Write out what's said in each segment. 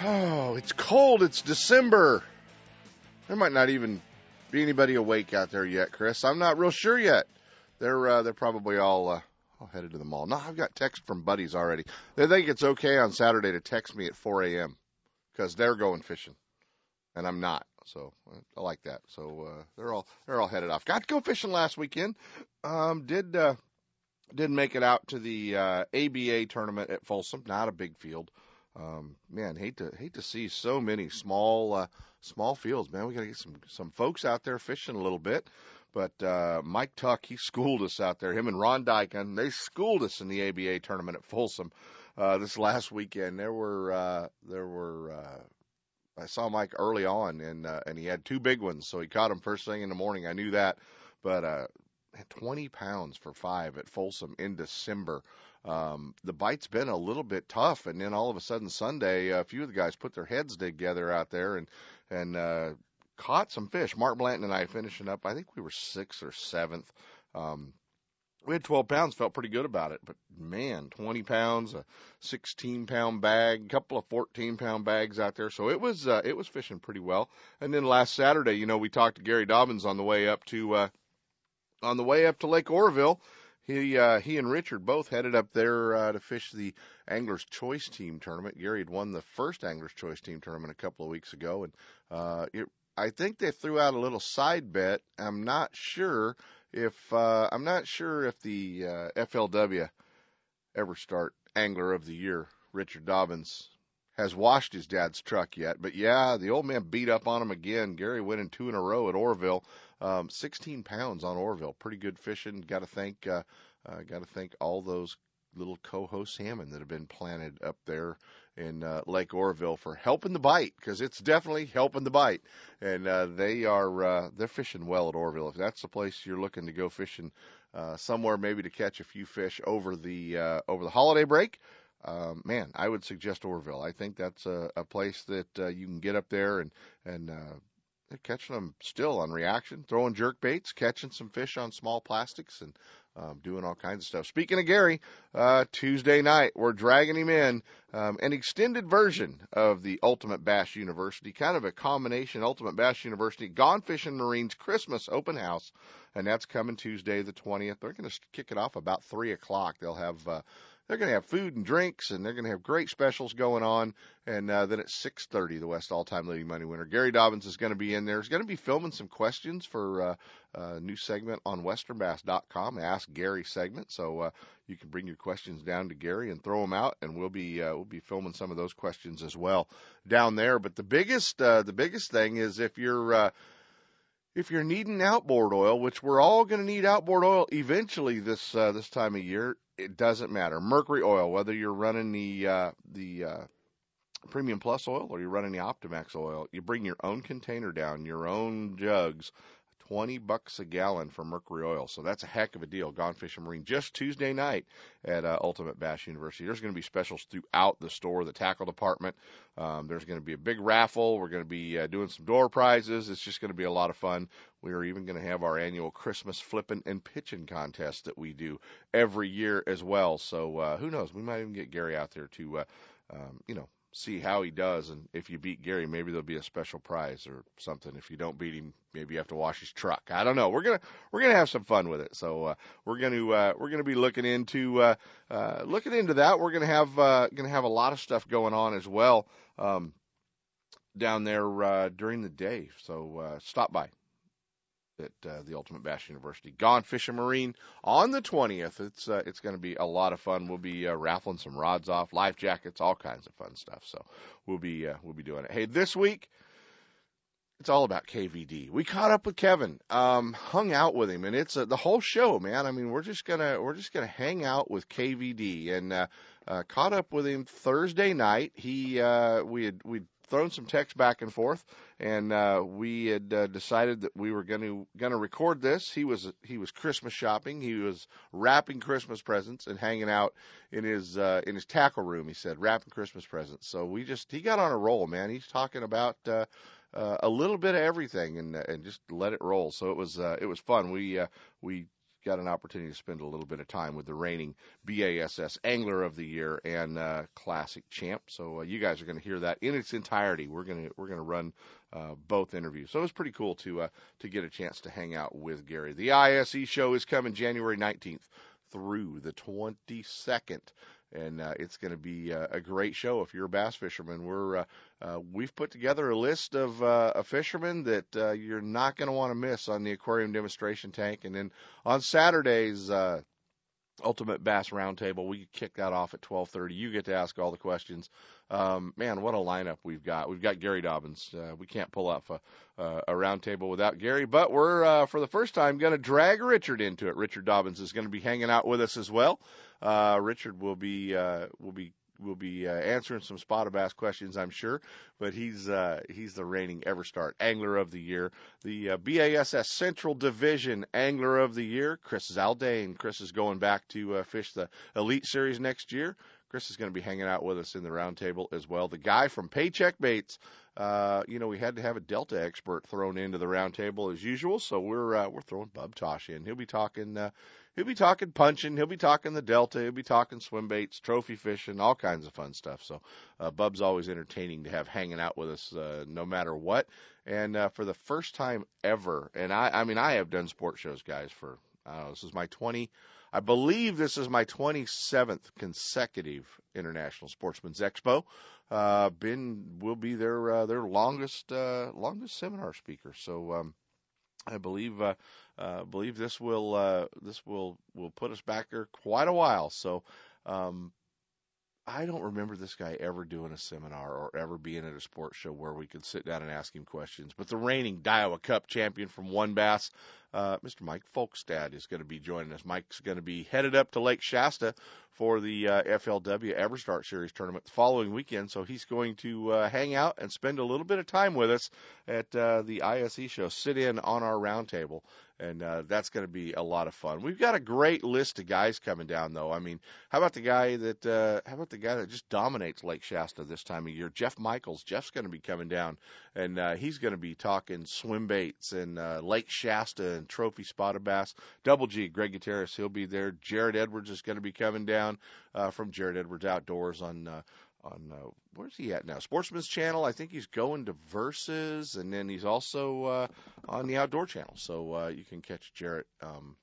Oh, it's cold. It's December. There might not even be anybody awake out there yet, Chris. I'm not real sure yet. They're uh, they're probably all uh, all headed to the mall. No, I've got text from buddies already. They think it's okay on Saturday to text me at 4 a.m. because they're going fishing, and I'm not. So I like that. So uh, they're all they're all headed off. Got to go fishing last weekend. Um, did uh, did make it out to the uh, ABA tournament at Folsom. Not a big field. Um, man, hate to hate to see so many small uh, small fields. Man, we got to get some some folks out there fishing a little bit. But uh, Mike Tuck, he schooled us out there. Him and Ron Dyken, they schooled us in the ABA tournament at Folsom uh, this last weekend. There were uh, there were uh, I saw Mike early on, and uh, and he had two big ones, so he caught them first thing in the morning. I knew that, but uh, 20 pounds for five at Folsom in December um, the bite's been a little bit tough, and then all of a sudden Sunday, a few of the guys put their heads together out there and and uh, caught some fish. Mark Blanton and I finishing up. I think we were sixth or seventh. Um, we had 12 pounds, felt pretty good about it, but man, 20 pounds, a 16 pound bag, a couple of 14 pound bags out there. So it was, uh, it was fishing pretty well. And then last Saturday, you know, we talked to Gary Dobyns on the way up to, uh, on the way up to Lake Oroville he uh, he and Richard both headed up there uh, to fish the Anglers Choice Team tournament. Gary had won the first Anglers Choice Team tournament a couple of weeks ago, and uh, it, I think they threw out a little side bet. I'm not sure if uh, I'm not sure if the uh, FLW EverStart Angler of the Year Richard Dobyns has washed his dad's truck yet. But yeah, the old man beat up on him again. Gary winning two in a row at Oroville. Um, 16 pounds on Oroville, pretty good fishing. Got to thank, uh, uh, got to thank all those little coho salmon that have been planted up there in uh, Lake Oroville for helping the bite because it's definitely helping the bite, and uh, they are uh, they're fishing well at Oroville. If that's the place you're looking to go fishing uh, somewhere, maybe to catch a few fish over the uh, over the holiday break. Um, man, I would suggest Oroville. I think that's a, a place that uh, you can get up there and and uh, they're catching them still on reaction, throwing jerk baits, catching some fish on small plastics, and um, doing all kinds of stuff. Speaking of Gary, uh, Tuesday night we're dragging him in um, an extended version of the Ultimate Bass University, kind of a combination Ultimate Bass University Gone Fishing Marines Christmas open house, and that's coming Tuesday the 20th. They're going to kick it off about three o'clock. They'll have uh, they're going to have food and drinks, and they're going to have great specials going on. And uh, then at 6:30, the West All-Time Leading Money Winner Gary Dobyns is going to be in there. He's going to be filming some questions for uh, a new segment on WesternBass.com, Ask Gary segment. So uh, you can bring your questions down to Gary and throw them out, and we'll be uh, we'll be filming some of those questions as well down there. But the biggest uh, the biggest thing is if you're uh, if you're needing outboard oil, which we're all going to need outboard oil eventually this uh, this time of year, it doesn't matter. Mercury oil, whether you're running the uh, the uh, Premium Plus oil or you're running the Optimax oil, you bring your own container down, your own jugs, 20 bucks a gallon for mercury oil. So that's a heck of a deal. Gone Fishing Marine just Tuesday night at uh, Ultimate Bass University. There's going to be specials throughout the store, the tackle department. Um, there's going to be a big raffle. We're going to be uh, doing some door prizes. It's just going to be a lot of fun. We are even going to have our annual Christmas flipping and pitching contest that we do every year as well. So uh, who knows? We might even get Gary out there to, uh, um, you know, see how he does. And if you beat Gary, maybe there'll be a special prize or something. If you don't beat him, maybe you have to wash his truck. I don't know. We're gonna we're gonna have some fun with it. So uh, we're gonna uh, we're gonna be looking into uh, uh, looking into that. We're gonna have uh, gonna have a lot of stuff going on as well um, down there uh, during the day. So uh, stop by at uh, the Ultimate Bass University. Gone Fishing Marine on the 20th. It's uh, it's going to be a lot of fun. We'll be uh, raffling some rods off, life jackets, all kinds of fun stuff. So we'll be uh, we'll be doing it. Hey, this week it's all about KVD. We caught up with Kevin, um, hung out with him, and it's uh, the whole show, man. I mean, we're just gonna we're just gonna hang out with KVD, and uh, uh, caught up with him Thursday night. He uh, we had we thrown some text back and forth, and uh, we had uh, decided that we were going to going to record this. He was he was Christmas shopping. He was wrapping Christmas presents and hanging out in his uh, in his tackle room. He said wrapping Christmas presents. So we just he got on a roll, man. He's talking about. Uh, uh, a little bit of everything and and just let it roll. So it was uh, it was fun. We uh, we got an opportunity to spend a little bit of time with the reigning BASS Angler of the Year and uh, Classic Champ. So uh, you guys are going to hear that in its entirety. We're going to we're going to run uh, both interviews. So it was pretty cool to uh, to get a chance to hang out with Gary. The ISE show is coming January 19th through the 22nd and uh, it's going to be uh, a great show if you're a bass fisherman. We're uh, uh, we've put together a list of uh, a fishermen that uh, you're not going to want to miss on the aquarium demonstration tank, and then on Saturdays. Uh, Ultimate Bass Roundtable. We kick that off at 12:30. You get to ask all the questions. Um, man, what a lineup we've got. We've got Gary Dobyns. Uh, we can't pull off a, a roundtable without Gary, but we're uh, for the first time going to drag Richard into it. Richard Dobyns is going to be hanging out with us as well. Uh, Richard will be uh, will be will be uh, answering some spotted bass questions, I'm sure. But he's uh, he's the reigning EverStart Angler of the Year, the uh, BASS Central Division Angler of the Year. Chris Zaldain. Chris is going back to uh, fish the Elite Series next year. Chris is going to be hanging out with us in the roundtable as well. The guy from Paycheck Baits. Uh, you know, we had to have a Delta expert thrown into the roundtable as usual, so we're uh, we're throwing Bub Tosh in. He'll be talking uh, He'll be talking punching. He'll be talking the Delta. He'll be talking swim baits, trophy fishing, all kinds of fun stuff. So, uh, Bub's always entertaining to have hanging out with us, uh, no matter what. And uh, for the first time ever, and I, I mean, I have done sports shows, guys, for I don't know, this is my 20. I believe this is my 27th consecutive International Sportsman's Expo. Uh, been will be their uh, their longest uh, longest seminar speaker. So um, I believe uh, uh, believe this will uh, this will will put us back there quite a while. So um, I don't remember this guy ever doing a seminar or ever being at a sports show where we could sit down and ask him questions. But the reigning Daiwa Cup champion from WON Bass, uh, Mr. Mike Folkestad, is going to be joining us. Mike's going to be headed up to Lake Shasta for the uh, FLW EverStart Series tournament the following weekend. So he's going to uh, hang out and spend a little bit of time with us at uh, the ISE show, sit in on our roundtable and uh, that's going to be a lot of fun. We've got a great list of guys coming down, though. I mean, how about the guy that uh, how about the guy that just dominates Lake Shasta this time of year? Jeff Michaels. Jeff's going to be coming down, and uh, he's going to be talking swim baits and uh, Lake Shasta and trophy spotted bass. Double G, Greg Gutierrez, he'll be there. Jared Edwards is going to be coming down uh, from Jared Edwards Outdoors on. Uh, on uh, where's he at now? Sportsman's Channel. I think he's going to Versus, and then he's also uh, on the Outdoor Channel. So uh, you can catch Jared um,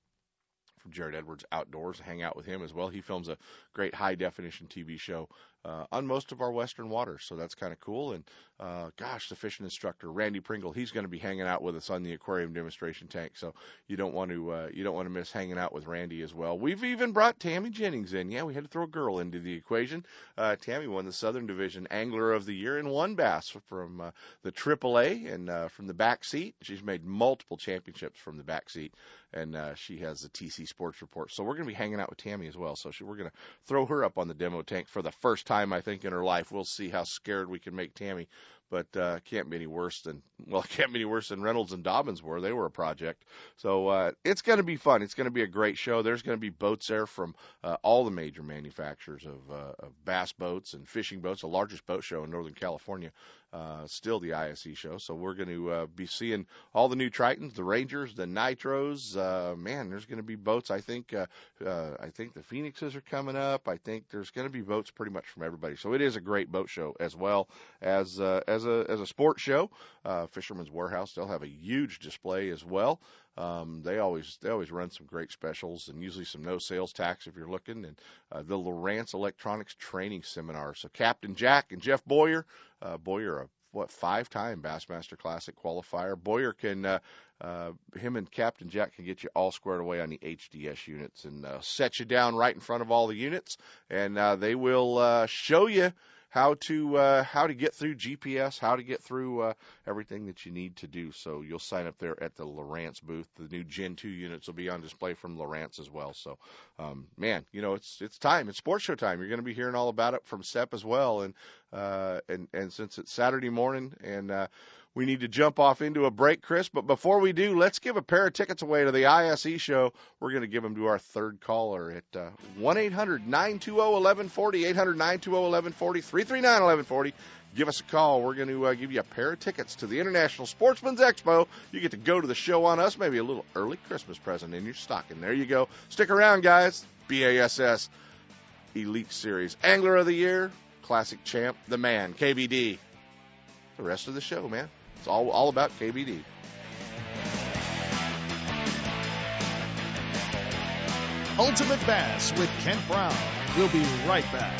from Jared Edwards Outdoors, hang out with him as well. He films a great high definition TV show uh, on most of our western waters, so that's kind of cool. And uh, gosh, the fishing instructor Randy Pringle, he's going to be hanging out with us on the aquarium demonstration tank, so you don't want to uh, you don't want to miss hanging out with Randy as well. We've even brought Tammy Jennings in. Yeah, we had to throw a girl into the equation. Uh, Tammy won the Southern Division Angler of the Year and WON Bass from uh, the AAA and uh, from the back seat. She's made multiple championships from the back seat, and she has the TC Sports Report. So we're going to be hanging out with Tammy as well. So she, we're going to throw her up on the demo tank for the first time, I think, in her life. We'll see how scared we can make Tammy but uh, can't be any worse than well, can't be any worse than Reynolds and Dobyns were. They were a project, so uh, it's going to be fun. It's going to be a great show. There's going to be boats there from uh, all the major manufacturers of, uh, of bass boats and fishing boats. The largest boat show in Northern California, uh, still the ISE show. So we're going to uh, be seeing all the new Tritons, the Rangers, the Nitros. Uh, man, there's going to be boats. I think uh, uh, I think the Phoenixes are coming up. I think there's going to be boats pretty much from everybody. So it is a great boat show as well as uh, as a as a sports show. Uh, Fisherman's Warehouse they'll have a huge display as well. Um, they always they always run some great specials and usually some no sales tax if you're looking. And uh, the Lowrance Electronics Training Seminar. So Captain Jack and Jeff Boyer, uh, Boyer a what five time Bassmaster Classic qualifier. Boyer can uh, uh, him and Captain Jack can get you all squared away on the HDS units and uh, set you down right in front of all the units, and uh, they will uh, show you how to uh, how to get through GPS, how to get through uh, everything that you need to do. So you'll sign up there at the Lowrance booth. The new Gen 2 units will be on display from Lowrance as well. So, um, man, you know it's it's time. It's sports show time. You're going to be hearing all about it from Sep as well. And uh, and and since it's Saturday morning and uh, we need to jump off into a break, Chris. But before we do, let's give a pair of tickets away to the ISE show. We're going to give them to our third caller at uh, 1 800 920 1140, 800 920 1140, 339 1140. Give us a call. We're going to uh, give you a pair of tickets to the International Sportsman's Expo. You get to go to the show on us, maybe a little early Christmas present in your stocking. There you go. Stick around, guys. BASS Elite Series Angler of the Year, Classic Champ, the man, KVD. The rest of the show, man. It's all, all about KVD. Ultimate Bass with Kent Brown. We'll be right back.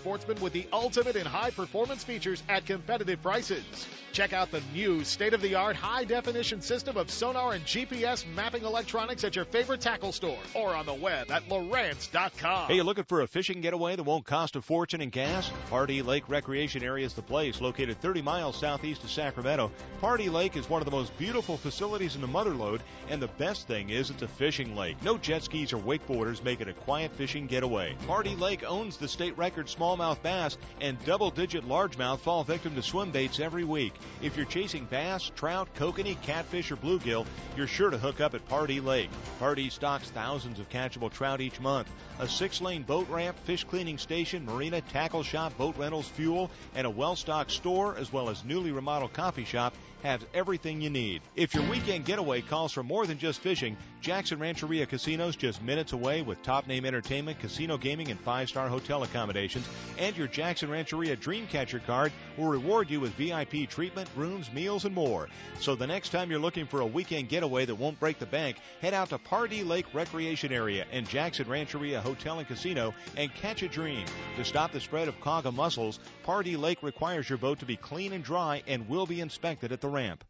sportsmen with the ultimate in high performance features at competitive prices. Check out the new state of the art high definition system of sonar and GPS mapping electronics at your favorite tackle store or on the web at Lowrance.com. Hey, you looking for a fishing getaway that won't cost a fortune in gas? Pardee Lake Recreation Area is the place, located 30 miles southeast of Sacramento. Pardee Lake is one of the most beautiful facilities in the Motherlode, and the best thing is it's a fishing lake. No jet skis or wakeboarders make it a quiet fishing getaway. Pardee Lake owns the state record smallmouth bass, and double digit largemouth fall victim to swim baits every week. If you're chasing bass, trout, kokanee, catfish, or bluegill, you're sure to hook up at Pardee Lake. Pardee stocks thousands of catchable trout each month. A six lane boat ramp, fish cleaning station, marina, tackle shop, boat rentals, fuel, and a well stocked store, as well as newly remodeled coffee shop have everything you need. If your weekend getaway calls for more than just fishing, Jackson Rancheria Casinos just minutes away with top name entertainment, casino gaming, and five star hotel accommodations. And your Jackson Rancheria Dreamcatcher card will reward you with VIP treatment, rooms, meals, and more. So the next time you're looking for a weekend getaway that won't break the bank, head out to Pardee Lake Recreation Area and Jackson Rancheria Hotel and Casino and catch a dream. To stop the spread of quagga mussels, Pardee Lake requires your boat to be clean and dry and will be inspected at the ramp.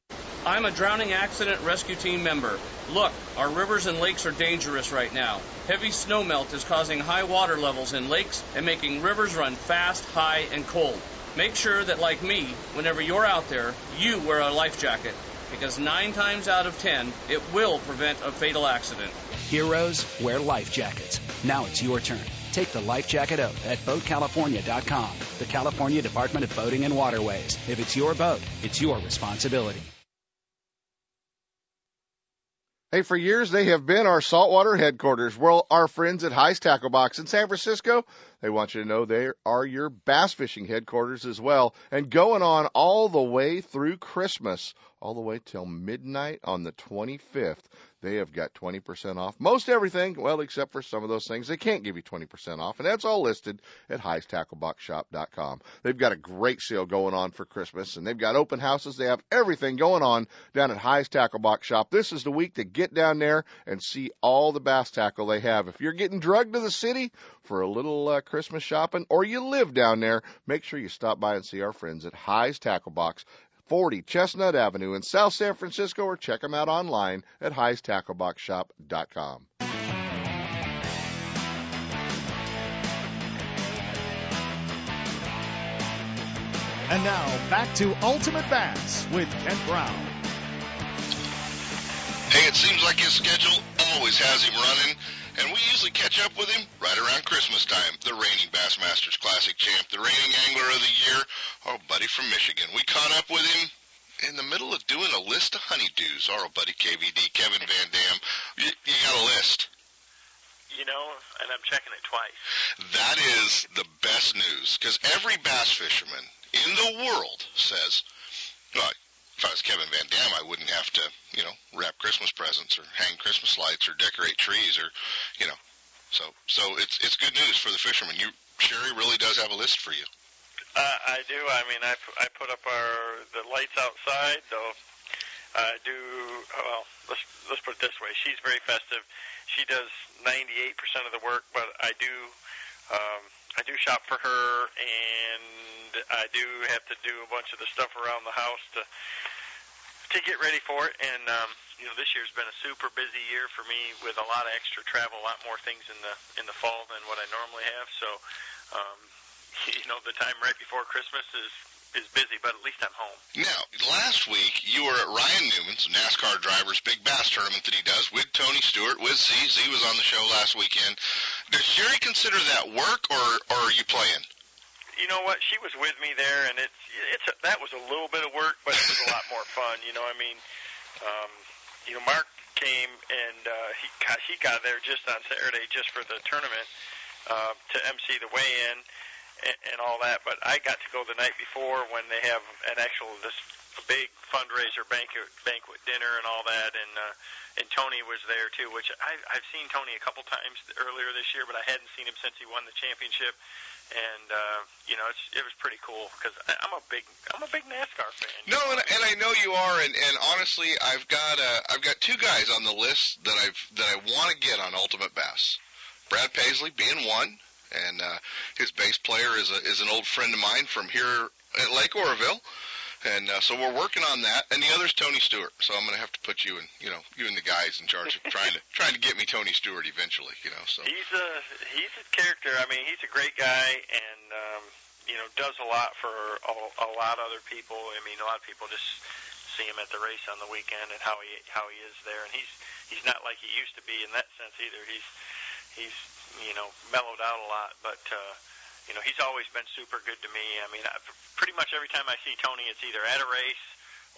I'm a drowning accident rescue team member. Look, our rivers and lakes are dangerous right now. Heavy snowmelt is causing high water levels in lakes and making rivers run fast, high, and cold. Make sure that, like me, whenever you're out there, you wear a life jacket because nine times out of ten, it will prevent a fatal accident. Heroes wear life jackets. Now it's your turn. Take the life jacket oath at BoatCalifornia.com, the California Department of Boating and Waterways. If it's your boat, it's your responsibility. Hey, for years they have been our saltwater headquarters. Well, our friends at Hi's Tackle Box in San Francisco, they want you to know they are your bass fishing headquarters as well. And going on all the way through Christmas, all the way till midnight on the 25th. They have got 20% off most everything, well, except for some of those things they can't give you 20% off, and that's all listed at heisttackleboxshop.com. They've got a great sale going on for Christmas, and they've got open houses. They have everything going on down at Hi's Tackle Box Shop. This is the week to get down there and see all the bass tackle they have. If you're getting drugged to the city for a little uh, Christmas shopping, or you live down there, make sure you stop by and see our friends at Hi's Tackle Box. 40 Chestnut Avenue in South San Francisco or check them out online at heisttackleboxshop.com. And now back to Ultimate Bass with Kent Brown. Hey, it seems like his schedule always has him running, and we usually catch up with him right around Christmas time. The reigning Bassmasters Classic champ, the reigning angler of the year, our buddy from Michigan. We caught up with him in the middle of doing a list of honeydews. Our buddy KVD, Kevin Van Dam. You, you got a list. You know, and I'm checking it twice. That is the best news because every bass fisherman in the world says, well, if I was Kevin Van Dam, I wouldn't have to, you know, wrap Christmas presents or hang Christmas lights or decorate trees or, you know, so so it's it's good news for the fishermen. You Sherry really does have a list for you. Uh, I do. I mean, I, I put up our the lights outside. Though I do. Well, let's let's put it this way. She's very festive. She does 98% of the work, but I do. Um, I do shop for her, and I do have to do a bunch of the stuff around the house to to get ready for it. And um, you know, this year's been a super busy year for me with a lot of extra travel, a lot more things in the in the fall than what I normally have. So, um, you know, the time right before Christmas is is busy, but at least I'm home. Now, last week you were at Ryan Newman's NASCAR driver's big bass tournament that he does with Tony Stewart with Z. Z was on the show last weekend. Does Sherry consider that work, or or are you playing? You know what? She was with me there, and it's it's a, that was a little bit of work, but it was a lot more fun. You know, I mean, um, you know, Mark came and uh, he gosh, he got there just on Saturday just for the tournament uh, to MC the weigh-in and, all that. But I got to go the night before when they have an actual this big fundraiser banquet banquet dinner and all that, and uh, and Tony was there too. Which I, I've seen Tony a couple times earlier this year, but I hadn't seen him since he won the championship. And uh, you know, it's, it was pretty cool because I'm a big I'm a big NASCAR fan. No, and, and I know you are, and, and honestly, I've got uh, I've got two guys on the list that I've that I want to get on Ultimate Bass. Brad Paisley being one, and uh, his bass player is a, is an old friend of mine from here at Lake Oroville. And uh, so we're working on that, and the other's Tony Stewart. So I'm going to have to put you and you know you and the guys in charge of trying to trying to get me Tony Stewart eventually. You know, so he's a he's a character. I mean, he's a great guy, and um, you know does a lot for a, a lot of other people. I mean, a lot of people just see him at the race on the weekend and how he how he is there, and he's he's not like he used to be in that sense either. He's he's you know mellowed out a lot, but. uh you know, he's always been super good to me. I mean, I, pretty much every time I see Tony, it's either at a race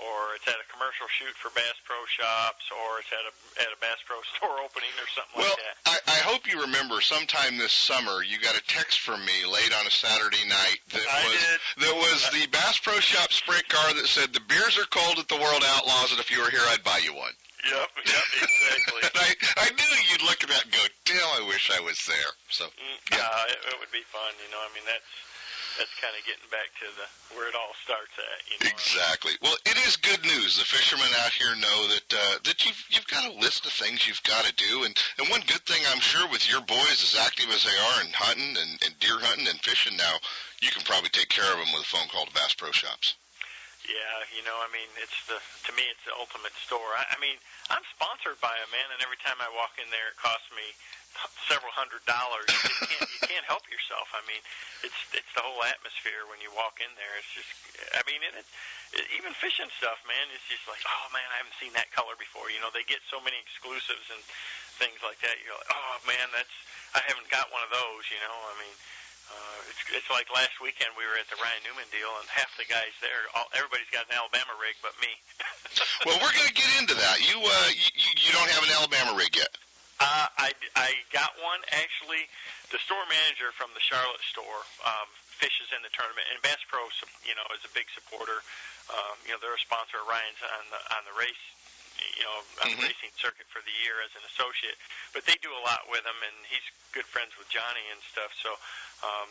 or it's at a commercial shoot for Bass Pro Shops, or it's at a at a Bass Pro store opening or something well, like that. I, I hope you remember sometime this summer you got a text from me late on a Saturday night that I was did. that was the Bass Pro Shop sprint car that said the beers are cold at the World Outlaws, and if you were here, I'd buy you one. Yep, yep, exactly. and I I knew you'd look at that and go, damn, I wish I was there. So Mm, Yeah. uh, it, it would be fun, you know. I mean, that's that's kind of getting back to the where it all starts at, you know. Exactly. Well, it is good news. The fishermen out here know that uh, that you've you've got a list of things you've got to do, and and one good thing I'm sure with your boys as active as they are in hunting and, and deer hunting and fishing now, you can probably take care of them with a phone call to Bass Pro Shops. Yeah, you know, I mean, it's the to me, it's the ultimate store. I, I mean, I'm sponsored by a man, and every time I walk in there, it costs me several hundred dollars. You just can't, you can't help yourself. I mean, it's it's the whole atmosphere when you walk in there. It's just, I mean, and it, it even fishing stuff, man. It's just like, oh man, I haven't seen that color before. You know, they get so many exclusives and things like that. You're like, oh man, that's I haven't got one of those. You know, I mean. Uh, it's, it's like last weekend we were at the Ryan Newman deal, and half the guys there, all, everybody's got an Alabama rig but me. Well, we're going to get into that. You uh you, you- don't have an Alabama rig yet. Uh, I, I got one actually. The store manager from the Charlotte store um, fishes in the tournament, and Bass Pro, you know, is a big supporter. Um, you know, they're a sponsor of Ryan's on the on the race, you know, on Mhm. the racing circuit for the year as an associate. But they do a lot with him, and he's good friends with Johnny and stuff. So, um,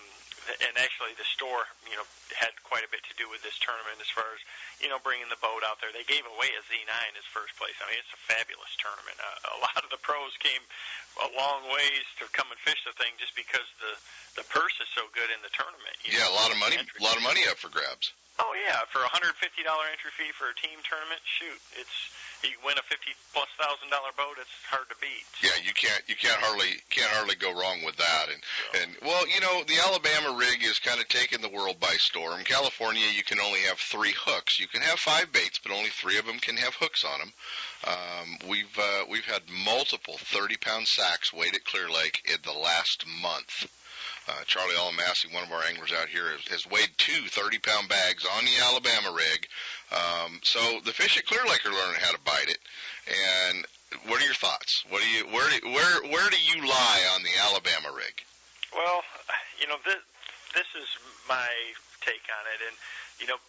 and actually, the store, you know, had quite a bit to do with this tournament as far as you know, bringing the boat out there. They gave away a Z9 as first place. I mean, it's a fabulous tournament. Uh, a lot of the pros came a long ways to come and fish the thing just because the the purse is so good in the tournament. You Yeah, a lot of money, a lot of money up for grabs. Oh yeah, for a hundred fifty dollar entry fee for a team tournament, shoot, it's you win a fifty plus thousand dollar boat. It's hard to beat. Yeah, you can't you can't hardly can't hardly go wrong with that. And and well, you know, the Alabama rig is kind of taking the world by storm. California, you can only have three hooks. You can have five baits, but only three of them can have hooks on them. Um, we've uh, we've had multiple 30 pound sacks weighed at Clear Lake in the last month. Uh, Charlie Alamassey, one of our anglers out here, has, has weighed two 30 pound bags on the Alabama rig. Um, so the fish at Clear Lake are learning how to bite it. And what are your thoughts? What do you where where where do you lie on the Alabama rig? Well, you know, this this is my take on it, and you know,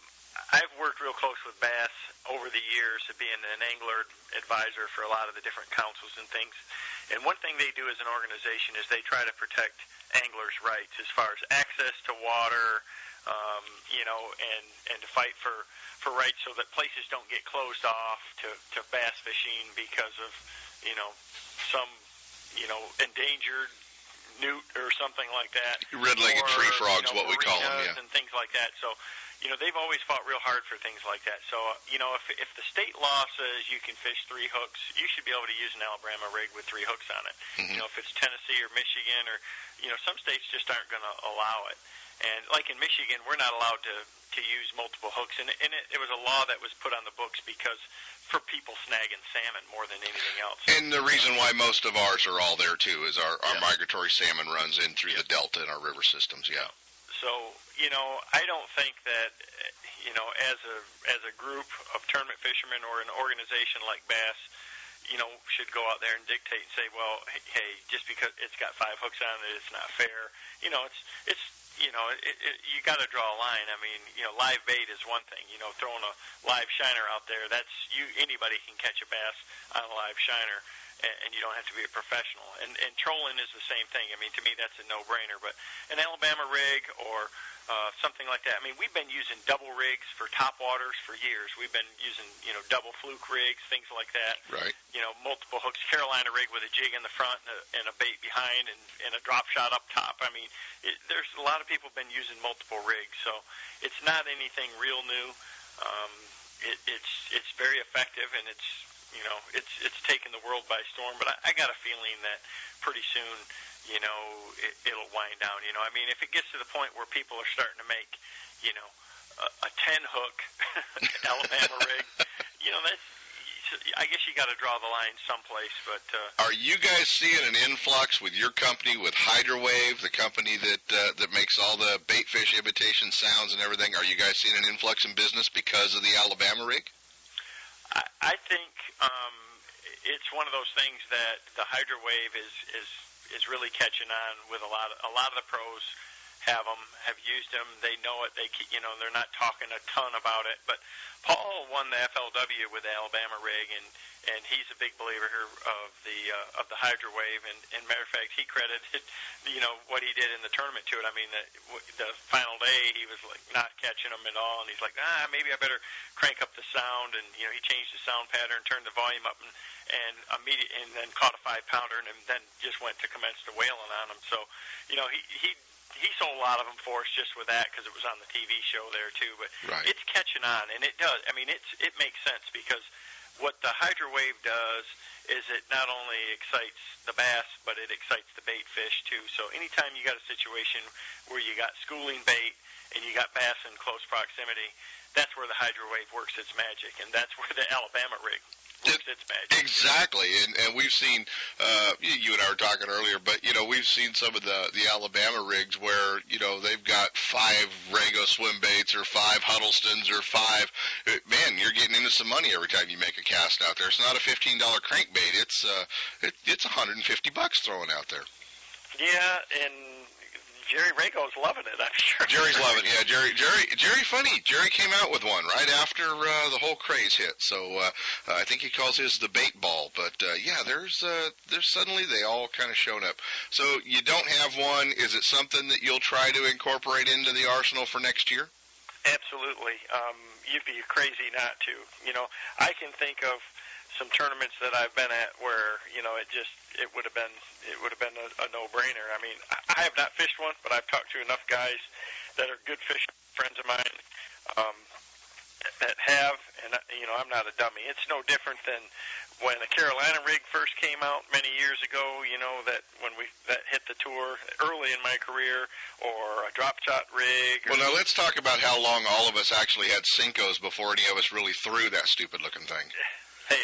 I've worked real close with bass over the years, of being an angler advisor for a lot of the different councils and things. And one thing they do as an organization is they try to protect anglers' rights as far as access to water, um, you know, and and to fight for for rights so that places don't get closed off to to bass fishing because of you know some you know endangered newt or something like that. Red-legged or, tree frogs, you know, what we call them, yeah. and things like that. So, you know, they've always fought real hard for things like that. So, uh, you know, if if the state law says you can fish three hooks, you should be able to use an Alabama rig with three hooks on it. Mhm. You know, if it's Tennessee or Michigan or you know, some states just aren't going to allow it. And like in Michigan, we're not allowed to to use multiple hooks, and, and it, it was a law that was put on the books because for people snagging salmon more than anything else. And the reason why most of ours are all there too is our, our Yeah. migratory salmon runs in through the delta and our river systems. Yeah. So you know, I don't think that you know, as a as a group of tournament fishermen or an organization like Bass, you know, should go out there and dictate and say, well, hey, just because it's got five hooks on it, it's not fair. You know, it's it's you know, it, it, you got to draw a line. I mean, you know, live bait is one thing. You know, throwing a live shiner out there, that's you. Anybody can catch a bass on a live shiner, and, and you don't have to be a professional. And and trolling is the same thing. I mean, to me, that's a no-brainer. But an Alabama rig or uh, something like that. I mean, we've been using double rigs for top waters for years. We've been using, you know, double fluke rigs, things like that. Right. You know, multiple hooks, Carolina rig with a jig in the front and a, and a bait behind, and, and a drop shot up top. I mean, it, there's a lot of people been using multiple rigs, so it's not anything real new. Um, it, it's it's very effective, and it's you know it's it's taken the world by storm. But I, I got a feeling that pretty soon you know, it, it'll wind down. You know, I mean, if it gets to the point where people are starting to make, you know, a, a ten hook Alabama rig, you know, that's. I guess you got to draw the line someplace, but uh, Are you guys seeing an influx with your company with Hydrowave, the company that uh, that makes all the bait fish imitation sounds and everything? Are you guys seeing an influx in business because of the Alabama rig? I, think um, it's one of those things that the Hydro Wave is is is really catching on with a lot of a lot of the pros have them have used them they know it. They you know they're not talking a ton about it. But Paul won the FLW with the Alabama rig and and he's a big believer here of the uh, of the Hydro Wave. And and matter of fact he credited you know what he did in the tournament to it. I mean the, the final day he was like not catching them at all. And he's like ah maybe I better crank up the sound. And you know he changed the sound pattern turned the volume up and and immediate and then caught a five pounder and then just went to commence the whaling on him so you know he he he sold a lot of them for us just with that because it was on the TV show there too. But Right. it's catching on, and it does. I mean, it's it makes sense because what the Hydro Wave does is it not only excites the bass, but it excites the bait fish too. So anytime you got a situation where you got schooling bait and you got bass in close proximity, that's where the Hydro Wave works its magic, and that's where the Alabama rig works its magic. Exactly, and and we've seen uh, you and I were talking earlier, but you know we've seen some of the the Alabama rigs where you know they've got five Rago swim baits or five Huddlestons or five. uh, Man, you're getting into some money every time you make a cast out there. It's not a fifteen dollar crankbait. It's uh, it, it's 150 bucks thrown out there. Yeah, and Jerry Rago's loving it. I'm sure. Jerry's loving it. Yeah, Jerry, Jerry, Jerry, funny. Jerry came out with one right after uh, the whole craze hit. So uh, uh, I think he calls his the bait ball. But uh, yeah, there's uh, there's suddenly they all kind of shown up. So you don't have one. Is it something that you'll try to incorporate into the arsenal for next year? Absolutely. Um, you'd be crazy not to. You know, I can think of some tournaments that I've been at where you know it just it would have been it would have been a, a no-brainer. I mean, I, have not fished one, but I've talked to enough guys that are good fish friends of mine um, that have, and you know, I'm not a dummy. It's no different than when a Carolina rig first came out many years ago. You know that when we that hit the tour early in my career, or a drop shot rig. Or, Well, now let's talk about how long all of us actually had Senkos before any of us really threw that stupid looking thing. Hey,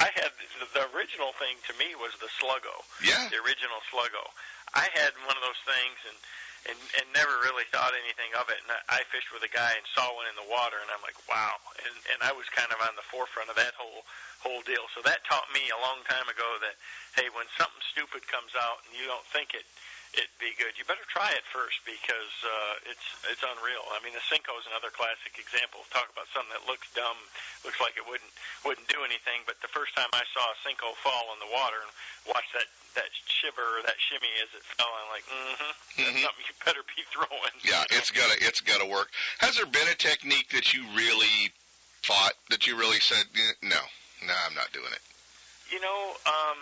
I had the, the original thing to me was the Sluggo, Yeah. the original Sluggo. I had one of those things and and and never really thought anything of it. And I, I fished with a guy and saw one in the water, and I'm like, wow. And and I was kind of on the forefront of that whole whole deal. So that taught me a long time ago that hey, when something stupid comes out and you don't think it it be good. You better try it first because uh, it's it's unreal. I mean, the Senko is another classic example. Talk about something that looks dumb, looks like it wouldn't wouldn't do anything. But the first time I saw a Senko fall in the water and watch that that shiver or that shimmy as it fell, I'm like, mm-hmm, that's Mhm. something you better be throwing. Yeah, it's gotta it's gotta work. Has there been a technique that you really thought that you really said "Eh, no, no, I'm not doing it? You know, um,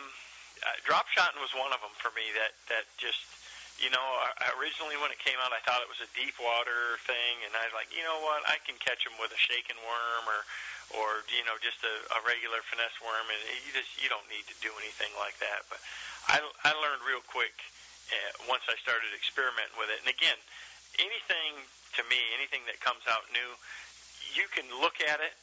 uh, drop shotting was one of them for me. That that just, you know, I- originally when it came out, I thought it was a deep water thing, and I was like, you know what, I can catch them with a shaken worm or, or you know, just a, a regular finesse worm, and you just you don't need to do anything like that. But I I learned real quick uh, once I started experimenting with it. And again, anything to me, anything that comes out new, you can look at it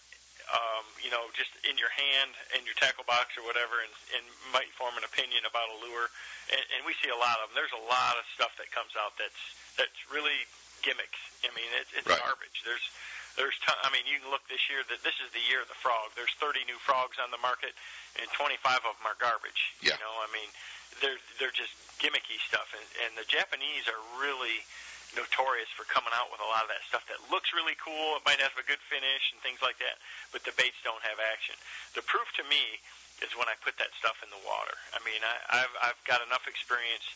um, you know, just in your hand, in your tackle box or whatever, and, and might form an opinion about a lure. And, and we see a lot of them. There's a lot of stuff that comes out that's that's really gimmicks. I mean, it's, it's Right. garbage. There's there's ton, I mean, you can look this year that this is the year of the frog. There's 30 new frogs on the market, and 25 of them are garbage. Yeah. You know, I mean, they're they're just gimmicky stuff, and, and the Japanese are really notorious for coming out with a lot of that stuff that looks really cool. It might have a good finish and things like that, but the baits don't have action. The proof to me is when I put that stuff in the water. I mean, I, I've I've got enough experience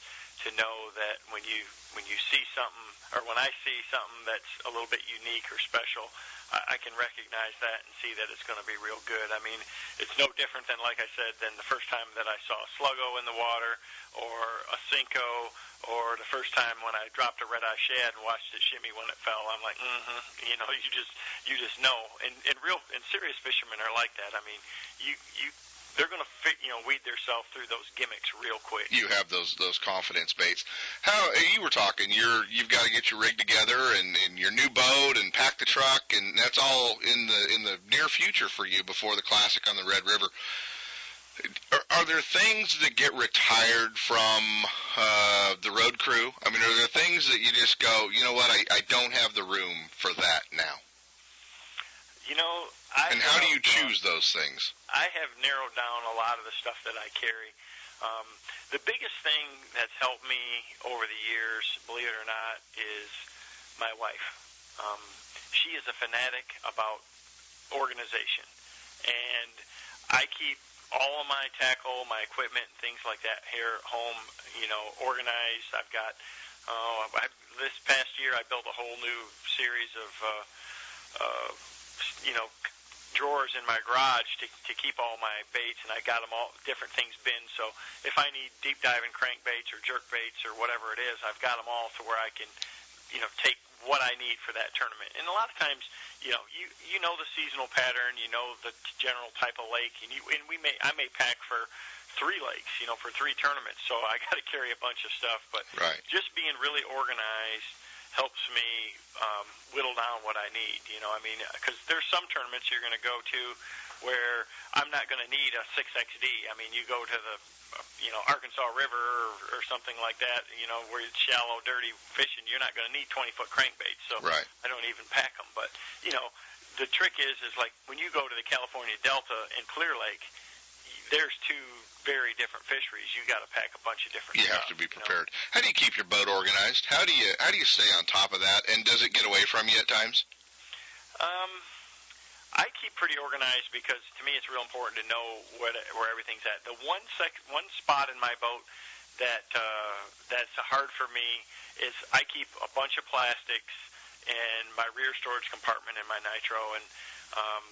to know that when you when you see something or when I see something that's a little bit unique or special, I, I can recognize that and see that it's going to be real good. I mean, it's no different than like I said than the first time that I saw a sluggo in the water or a Senko or the first time when I dropped a red eye shad and watched it shimmy when it fell. I'm like, mm-hmm. You know, you just you just know. And and real and serious fishermen are like that. I mean, you you they're going to fit, you know weed themselves through those gimmicks real quick. You have those those confidence baits. How you were talking? You're you've got to get your rig together and, and your new boat and pack the truck, and that's all in the in the near future for you before the classic on the Red River. Are, are there things that get retired from uh, the road crew? I mean, are there things that you just go, you know what, I, I don't have the room for that now? You know, I And how do you uh, choose those things? I have narrowed down a lot of the stuff that I carry. Um, the biggest thing that's helped me over the years, believe it or not, is my wife. Um, she is a fanatic about organization, and I keep all of my tackle, my equipment, and things like that here at home, you know, organized. I've got. Uh, I, this past year, I built a whole new series of, uh, uh, you know, drawers in my garage to, to keep all my baits, and I got them all different things binned. So if I need deep diving crankbaits or jerk baits or whatever it is, I've got them all to where I can, you know, take what I need for that tournament. And a lot of times, you know, you you know the seasonal pattern, you know the general type of lake, and you and we may I may pack for three lakes, you know, for three tournaments. So I got to carry a bunch of stuff, but Right. just being really organized helps me um, whittle down what I need. You know, I mean, because there's some tournaments you're going to go to where I'm not going to need a 6XD. I mean, you go to the, you know, Arkansas River or, or something like that, you know, where it's shallow, dirty fishing, you're not going to need 20 foot crankbaits. So Right. I don't even pack them. But, you know, the trick is, is like when you go to the California Delta and Clear Lake, there's two very different fisheries. You got to pack a bunch of different You stuff. have to be you know. prepared. How do you keep your boat organized? How do you how do you stay on top of that? And does it get away from you at times? Um, I keep pretty organized because to me it's real important to know where where everything's at. The one sec one spot in my boat that uh, that's hard for me is I keep a bunch of plastics in my rear storage compartment in my nitro and um,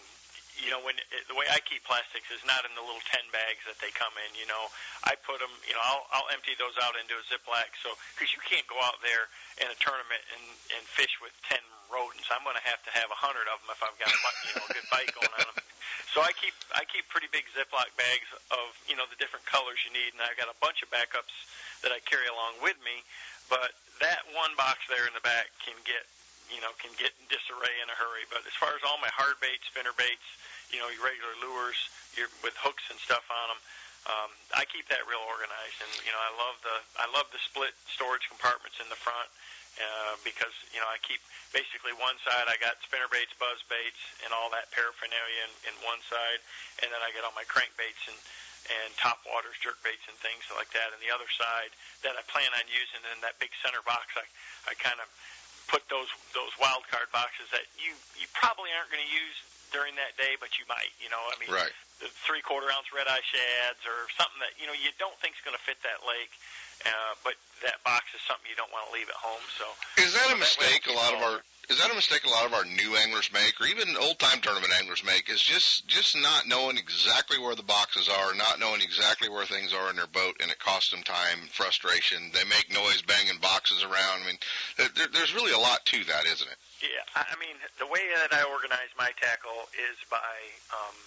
you know when it, the way I keep plastics is not in the little ten bags that they come in. You know, I put them. You know, I'll, I'll empty those out into a Ziploc. So because you can't go out there in a tournament and and fish with ten rodents, I'm going to have to have a hundred of them if I've got you know a good bite going on them. So I keep I keep pretty big Ziploc bags of you know the different colors you need, and I've got a bunch of backups that I carry along with me. But that one box there in the back can get you know can get in disarray in a hurry. But as far as all my hard baits, spinner baits, you know your regular lures, your with hooks and stuff on them. Um, I keep that real organized, and you know I love the I love the split storage compartments in the front uh, because you know I keep basically one side I got spinner baits, buzz baits, and all that paraphernalia in, in one side, and then I get all my crankbaits and and top waters, jerk baits, and things like that. And the other side that I plan on using in that big center box, I I kind of put those those wild card boxes that you you probably aren't going to use during that day, but you might. You know, I mean, Right. the three quarter ounce red eye shads or something that you know you don't think is going to fit that lake. Uh, but that box is something you don't want to leave at home. So Is that a That mistake a lot of our is that a mistake a lot of our new anglers make or even old time tournament anglers make is just just not knowing exactly where the boxes are, not knowing exactly where things are in their boat and it costs them time, frustration. They make noise banging boxes around. I mean, there, there's really a lot to that, isn't it? Yeah, I I mean, the way that I organize my tackle is by, um,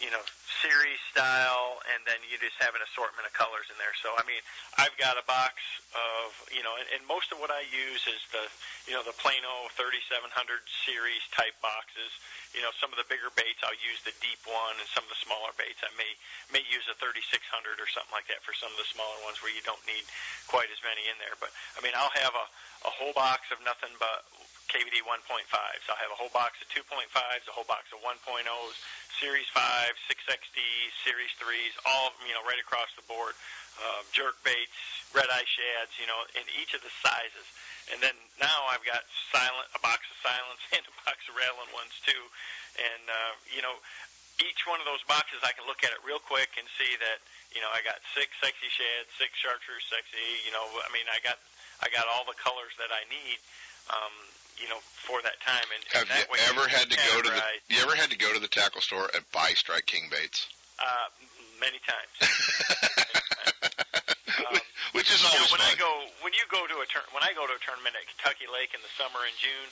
you know, series style, and then you just have an assortment of colors in there. So, I mean, I've got a box of, you know, and, and most of what I use is the, you know, the Plano 3700 series type boxes. You know, some of the bigger baits, I'll use the deep one, and some of the smaller baits, I may may use a 3600 or something like that for some of the smaller ones where you don't need quite as many in there. But I mean, I'll have a a whole box of nothing but KVD 1.5s. I'll have a whole box of 2.5s, a whole box of 1.0s, Series 5, 6XDs, Series 3s, all you know, right across the board. Uh, jerk baits, red eye shads, you know, in each of the sizes. And then now I've got silent, a box of silence and a box of rattling ones too. And uh, you know, each one of those boxes I can look at it real quick and see that you know I got six sexy shads, six chartreuse sexy. You know, I mean I got I got all the colors that I need. Um, you know, for that time, and, and Have that you way ever had to go to the you ever had to go to the tackle store and buy Strike King baits? uh, many times. Um, Which is you know, always when I go when you go to a turn when I go to a tournament at Kentucky Lake in the summer in June,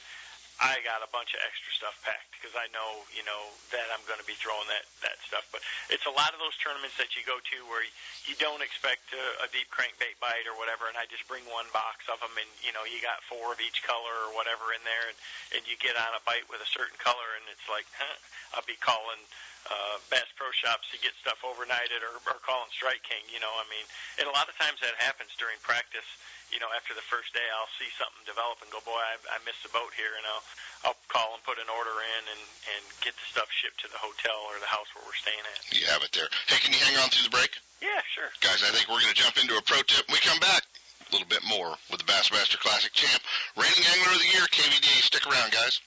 I got a bunch of extra stuff packed because I know you know that I'm going to be throwing that that stuff. But it's a lot of those tournaments that you go to where you don't expect a, a deep crankbait bite or whatever, and I just bring one box of them, and you know you got four of each color or whatever in there, and and you get on a bite with a certain color, and it's like, huh, I'll be calling uh, Bass Pro Shops to get stuff overnighted or, or calling Strike King. You know, I mean, and a lot of times that happens during practice. You know, after the first day, I'll see something develop and go, boy, I, I missed the boat here, and I'll I'll call and put an order in and and get the stuff shipped to the hotel or the house where we're staying at. You have it there. Hey, can you hang on through the break? Yeah, sure. Guys, I think we're going to jump into a pro tip when we come back. A little bit more with the Bassmaster Classic champ, reigning angler of the year, KVD. Stick around, guys.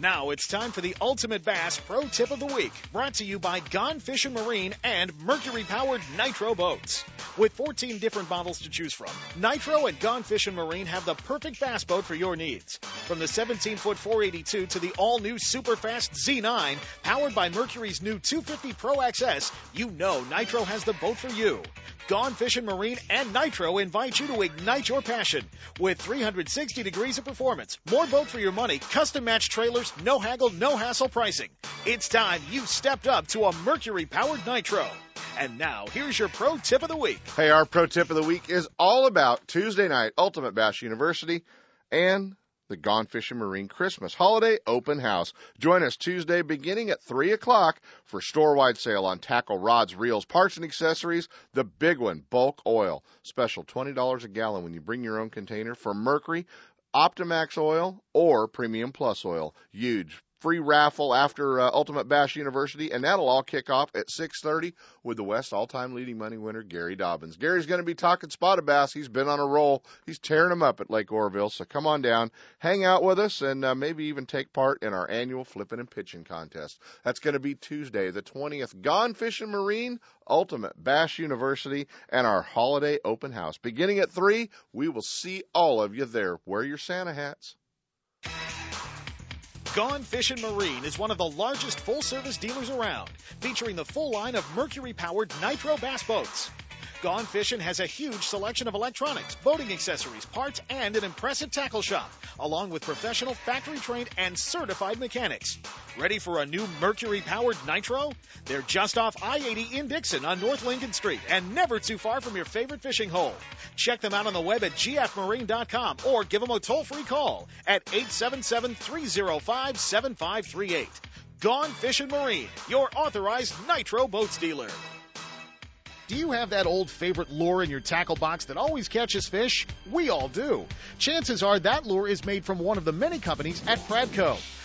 Now it's time for the Ultimate Bass Pro Tip of the Week, brought to you by Gone Fishing Marine and Mercury powered Nitro Boats. With 14 different models to choose from, Nitro and Gone Fishing Marine have the perfect bass boat for your needs. From the 17 foot 482 to the all new super fast Z9, powered by Mercury's new 250 Pro XS, you know Nitro has the boat for you. Gone Fishing Marine and Nitro invite you to ignite your passion with 360 degrees of performance, more boat for your money, custom matched trailers, no haggle, no hassle pricing. It's time you stepped up to a Mercury powered Nitro. And now, here's your pro tip of the week. Hey, our pro tip of the week is all about Tuesday night Ultimate Bass University and the Gone Fishing Marine Christmas Holiday Open House. Join us Tuesday beginning at 3 o'clock for store-wide sale on tackle rods, reels, parts, and accessories. The big one, bulk oil. Special $20 a gallon when you bring your own container for Mercury, Optimax oil, or Premium Plus oil. Huge free raffle after uh, Ultimate Bass University, and that'll all kick off at 6:30 with the West all-time leading money winner Gary Dobyns. Gary's going to be talking spotted bass. He's been on a roll. He's tearing them up at Lake Oroville. So come on down, hang out with us, and uh, maybe even take part in our annual flipping and pitching contest. That's going to be Tuesday, the 20th. Gone Fishing Marine, Ultimate Bass University, and our holiday open house beginning at three. We will see all of you there. Wear your Santa hats. Gone Fishing Marine is one of the largest full service dealers around, featuring the full line of Mercury powered Nitro bass boats. Gone Fishing has a huge selection of electronics, boating accessories, parts, and an impressive tackle shop, along with professional factory trained and certified mechanics. Ready for a new Mercury powered Nitro? They're just off I 80 in Dixon on North Lincoln Street and never too far from your favorite fishing hole. Check them out on the web at gfmarine.com or give them a toll free call at 877 305 7538. Gone Fishing Marine, your authorized Nitro boats dealer. Do you have that old favorite lure in your tackle box that always catches fish? We all do. Chances are that lure is made from one of the many companies at Pradco.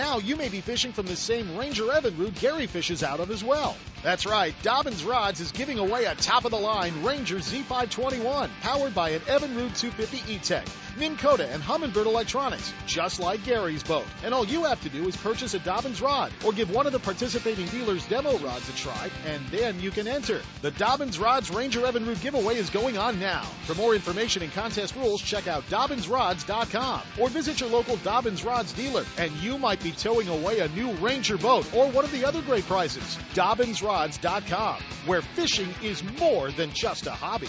now you may be fishing from the same Ranger Evinrude Gary fishes out of as well. That's right, Dobyns Rods is giving away a top of the line Ranger Z521 powered by an Evan Evinrude 250 E-TEC, Minn Kota, and Humminbird electronics, just like Gary's boat. And all you have to do is purchase a Dobyns rod or give one of the participating dealers demo rods a try, and then you can enter. The Dobyns Rods Ranger Evinrude giveaway is going on now. For more information and contest rules, check out DobynsRods.com or visit your local Dobyns Rods dealer, and you might be towing away a new Ranger boat or one of the other great prizes. DobynsRods.com, where fishing is more than just a hobby.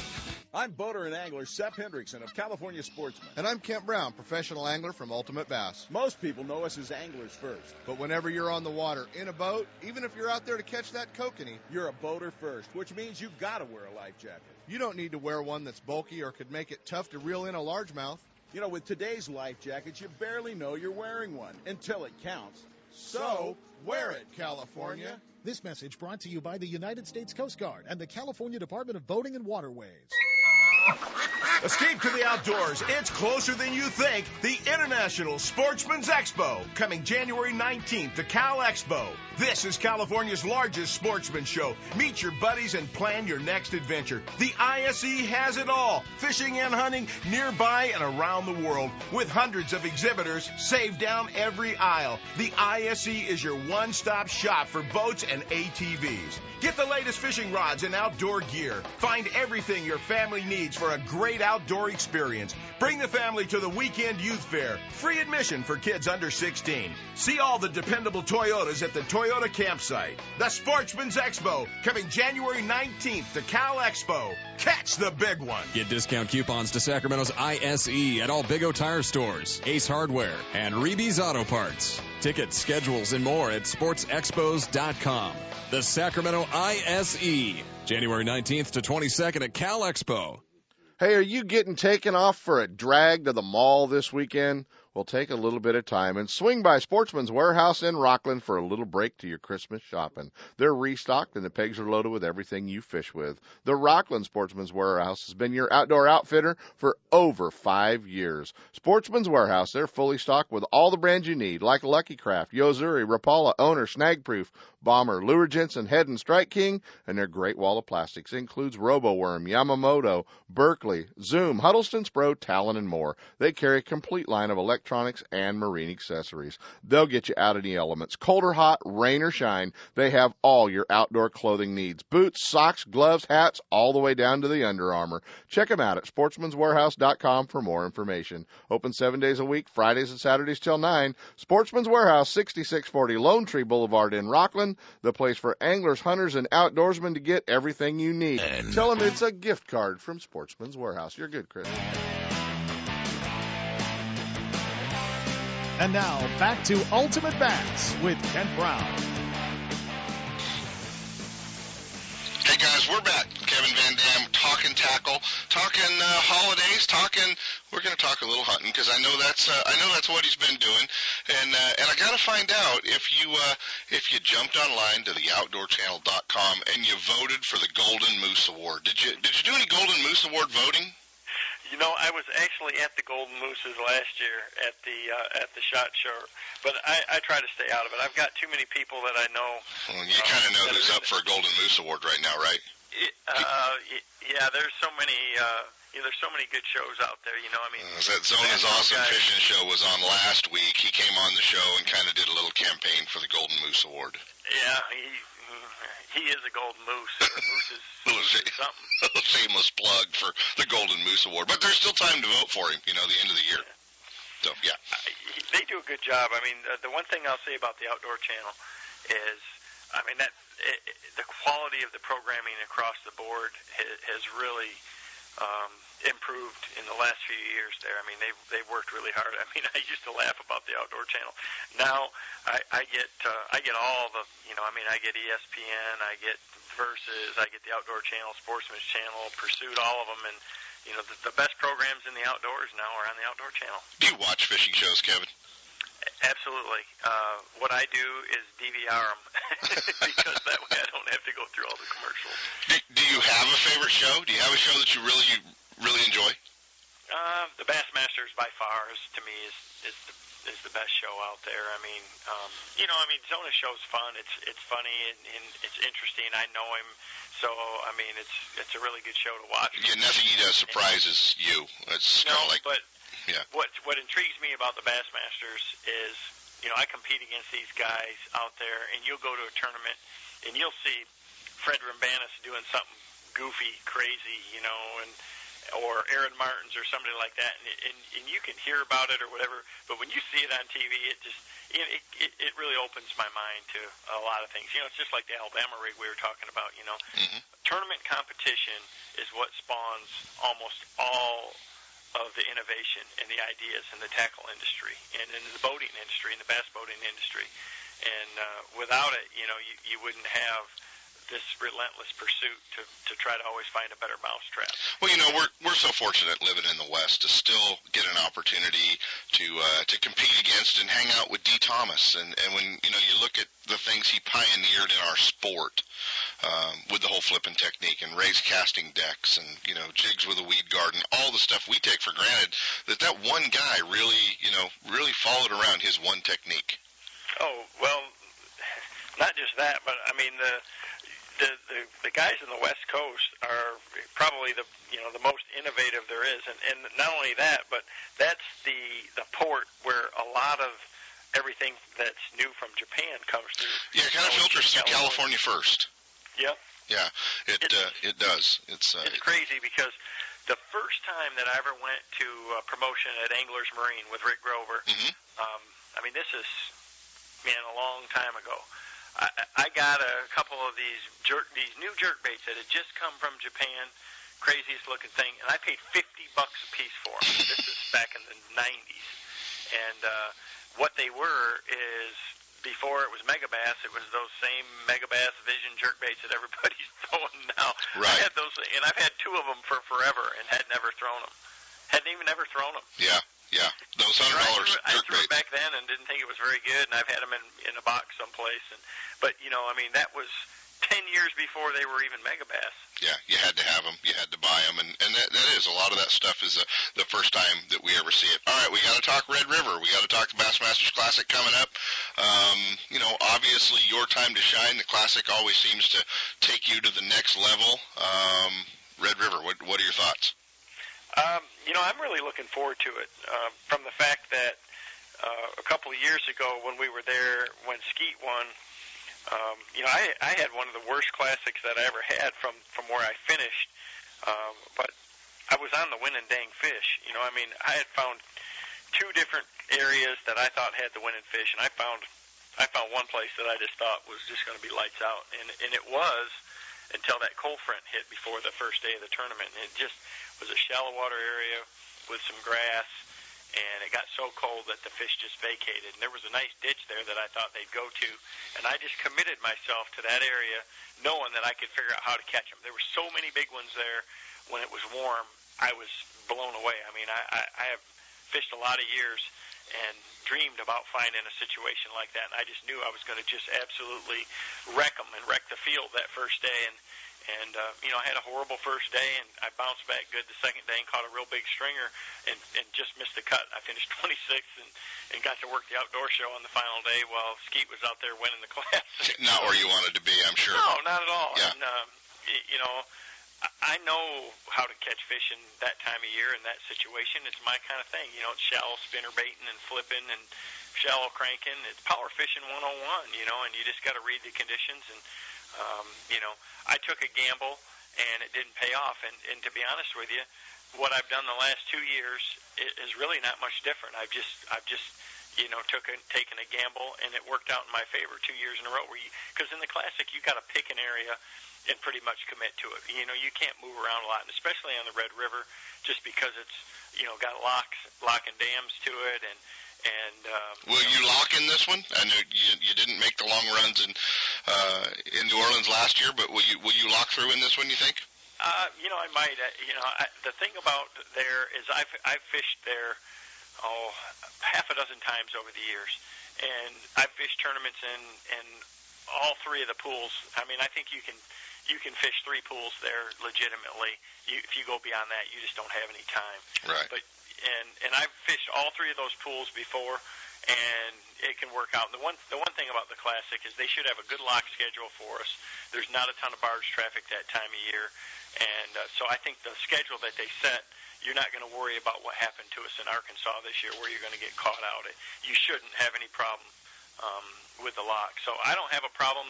I'm boater and angler Sep Hendrickson of California Sportsman. And I'm Kent Brown, professional angler from Ultimate Bass. Most people know us as anglers first. But whenever you're on the water in a boat, even if you're out there to catch that kokanee, you're a boater first, which means you've got to wear a life jacket. You don't need to wear one that's bulky or could make it tough to reel in a largemouth. You know, with today's life jackets, you barely know you're wearing one until it counts. So, wear it, California. This message brought to you by the United States Coast Guard and the California Department of Boating and Waterways. Escape to the outdoors. It's closer than you think. The International Sportsman's Expo, coming January 19th to Cal Expo. This is California's largest sportsman show. Meet your buddies and plan your next adventure. The ISE has it all. Fishing and hunting nearby and around the world. With hundreds of exhibitors saved down every aisle. The ISE is your one-stop shop for boats and ATVs. Get the latest fishing rods and outdoor gear. Find everything your family needs for a great outdoor experience. Bring the family to the weekend youth fair. Free admission for kids under 16. See all the dependable Toyotas at the Toyota campsite. The Sportsman's Expo coming January 19th to Cal Expo. Catch the big one. Get discount coupons to Sacramento's ISE at all Big O Tire stores, Ace Hardware, and Reeby's Auto Parts. Tickets, schedules, and more at sportsexpos.com. The Sacramento ISE, January 19th to 22nd at Cal Expo. Hey, are you getting taken off for a drag to the mall this weekend? Well, take a little bit of time and swing by Sportsman's Warehouse in Rocklin for a little break to your Christmas shopping. They're restocked and the pegs are loaded with everything you fish with. The Rocklin Sportsman's Warehouse has been your outdoor outfitter for over five years. Sportsman's Warehouse, they're fully stocked with all the brands you need, like Lucky Craft, Yo-Zuri, Rapala, Owner, Snagproof, Bomber, Luhr Jensen, Heddon, Strike King, and their great wall of plastics includes RoboWorm, Yamamoto, Berkley, Zoom, Huddleston Pro, Talon, and more. They carry a complete line of electronics and marine accessories. They'll get you out of the elements. Cold or hot, rain or shine, they have all your outdoor clothing needs. Boots, socks, gloves, hats, all the way down to the Under Armour. Check them out at sportsmanswarehouse.com for more information. Open seven days a week, Fridays and Saturdays till 9. Sportsman's Warehouse, 6640 Lone Tree Boulevard in Rocklin the place for anglers, hunters, and outdoorsmen to get everything you need. And Tell them it's a gift card from Sportsman's Warehouse. You're good, Chris. And now back to Ultimate Bass with Kent Brown. Hey guys, we're back. Kevin Van Dam talking tackle, talking uh, holidays, talking. We're going to talk a little hunting because I know that's uh, I know that's what he's been doing, and uh, and I got to find out if you uh, if you jumped online to the OutdoorChannel.com and you voted for the Golden Moose Award. Did you did you do any Golden Moose Award voting? You know, I was actually at the Golden Mooses last year at the uh, at the shot show, but I, I try to stay out of it. I've got too many people that I know. Well, you kind of know who's up for a Golden Moose Award right now, right? It, uh, yeah, there's so many. Uh, yeah, there's so many good shows out there. You know, I mean, uh, that Zona's Awesome guy. Fishing Show was on last week. He came on the show and kind of did a little campaign for the Golden Moose Award. Yeah, he he is a golden moose. moose is, moose is something. Shameless plug for the Golden Moose Award, but there's still time to vote for him. You know, the end of the year. So yeah, they do a good job. I mean, the, the one thing I'll say about the Outdoor Channel is, I mean that it, the quality of the programming across the board has, has really um, improved in the last few years there. I mean, they've they've worked really hard. I mean, I used to laugh about the Outdoor Channel. Now I, I get uh, I get all the you know I mean I get ESPN, I get Versus, I get the Outdoor Channel, Sportsman's Channel, Pursuit, all of them, and you know the, the best programs in the outdoors now are on the Outdoor Channel. Do you watch fishing shows, Kevin? Absolutely. Uh, what I do is DVR them because that way I don't have to go through all the commercials. Do, do you have a favorite show? Do you have a show that you really really enjoy? Uh, the Bassmasters by far is to me is is the is the best show out there. I mean, um, you know, I mean, Zona show's fun. It's it's funny and, and it's interesting. I know him, so I mean, it's it's a really good show to watch. Yeah, nothing he does surprises you. It's no, kind of like but yeah. what what intrigues me about the Bassmasters is, you know, I compete against these guys out there, and you'll go to a tournament, and you'll see Fred Roumbanis doing something goofy, crazy, you know, and or Aaron Martens or somebody like that, and, and and you can hear about it or whatever. But when you see it on TV, it just it, it it really opens my mind to a lot of things. You know, it's just like the Alabama rig we were talking about. You know, mm-hmm. tournament competition is what spawns almost all of the innovation and the ideas in the tackle industry and in the boating industry and the bass boating industry. And uh, without it, you know, you, you wouldn't have this relentless pursuit to, to try to always find a better mousetrap. Well, you know, we're we're so fortunate living in the West to still get an opportunity to uh, to compete against and hang out with Dee Thomas. And and when you know you look at the things he pioneered in our sport. Um, with the whole flipping technique and raised casting decks and you know jigs with a weed guard, all the stuff we take for granted, that that one guy really you know really followed around his one technique. Oh well, not just that, but I mean the the, the the guys in the West Coast are probably the you know the most innovative there is, and and not only that, but that's the the port where a lot of everything that's new from Japan comes through. Yeah, it kind of filters through California first. Yep. Yeah, it it's, uh, it does. It's uh, it's crazy because the first time that I ever went to a promotion at Anglers Marine with Rick Grover, mm-hmm. um, I mean this is man a long time ago. I, I got a couple of these jerk, these new jerk baits that had just come from Japan, craziest looking thing, and I paid fifty bucks a piece for them. this is back in the '90s, and uh, what they were is before it was Megabass, it was those same Megabass Vision jerk baits that everybody's throwing now. Right. I had those, and I've had two of them for forever, and had never thrown them. Hadn't even ever thrown them. Yeah. Yeah, those hundred dollars I threw it back then and didn't think it was very good, and I've had them in in a box someplace. And but you know, I mean, that was ten years before they were even megabass. Yeah, you had to have them, you had to buy them, and and that, that is a lot of that stuff is uh, the first time that we ever see it. All right, we got to talk Red River. We got to talk the Bassmasters Classic coming up. Um, you know, obviously your time to shine. The Classic always seems to take you to the next level. Um, Red River, what what are your thoughts? Um, you know, I'm really looking forward to it uh, from the fact that uh, a couple of years ago when we were there, when Skeet won, um, you know, I, I had one of the worst classics that I ever had from from where I finished. Um, but I was on the winning dang fish. You know, I mean, I had found two different areas that I thought had the winning fish, and I found I found one place that I just thought was just going to be lights out, and and it was until that cold front hit before the first day of the tournament. And it just was a shallow water area with some grass, and it got so cold that the fish just vacated. And there was a nice ditch there that I thought they'd go to, and I just committed myself to that area, knowing that I could figure out how to catch them. There were so many big ones there when it was warm. I was blown away. I mean, I, I, I have fished a lot of years and dreamed about finding a situation like that. And I just knew I was going to just absolutely wreck them and wreck the field that first day. And and uh, you know, I had a horrible first day, and I bounced back good the second day and caught a real big stringer, and and just missed the cut. I finished 26th and and got to work the outdoor show on the final day while Skeet was out there winning the class. not where you wanted to be, I'm sure. No, not at all. Yeah. And um, you know, I know how to catch fish in that time of year in that situation. It's my kind of thing. You know, it's shallow spinner baiting and flipping and shallow cranking. It's power fishing 101. You know, and you just got to read the conditions and um, you know, I took a gamble and it didn't pay off. And, and to be honest with you, what I've done the last two years is really not much different. I've just I've just you know, took a, taken a gamble, and it worked out in my favor two years in a row. Where you, because in the classic, you got to pick an area and pretty much commit to it. You know, you can't move around a lot, and especially on the Red River, just because it's you know got locks, lock and dams to it, and and um, will you lock in this one? I know you you didn't make the long runs in uh, in New Orleans last year, but will you will you lock through in this one? You think? Uh, you know, I might. Uh, you know, I, the thing about there is I've I've fished there oh half a dozen times over the years, and I've fished tournaments in in all three of the pools. I mean, I think you can you can fish three pools there legitimately. You, if you go beyond that, you just don't have any time. Right. But and and I've fished all three of those pools before, and it can work out. The one the one thing about the classic is they should have a good lock schedule for us. There's not a ton of barge traffic that time of year, and uh, so I think the schedule that they set you're not going to worry about what happened to us in Arkansas this year, where you're going to get caught out. You shouldn't have any problem um, with the lock. So I don't have a problem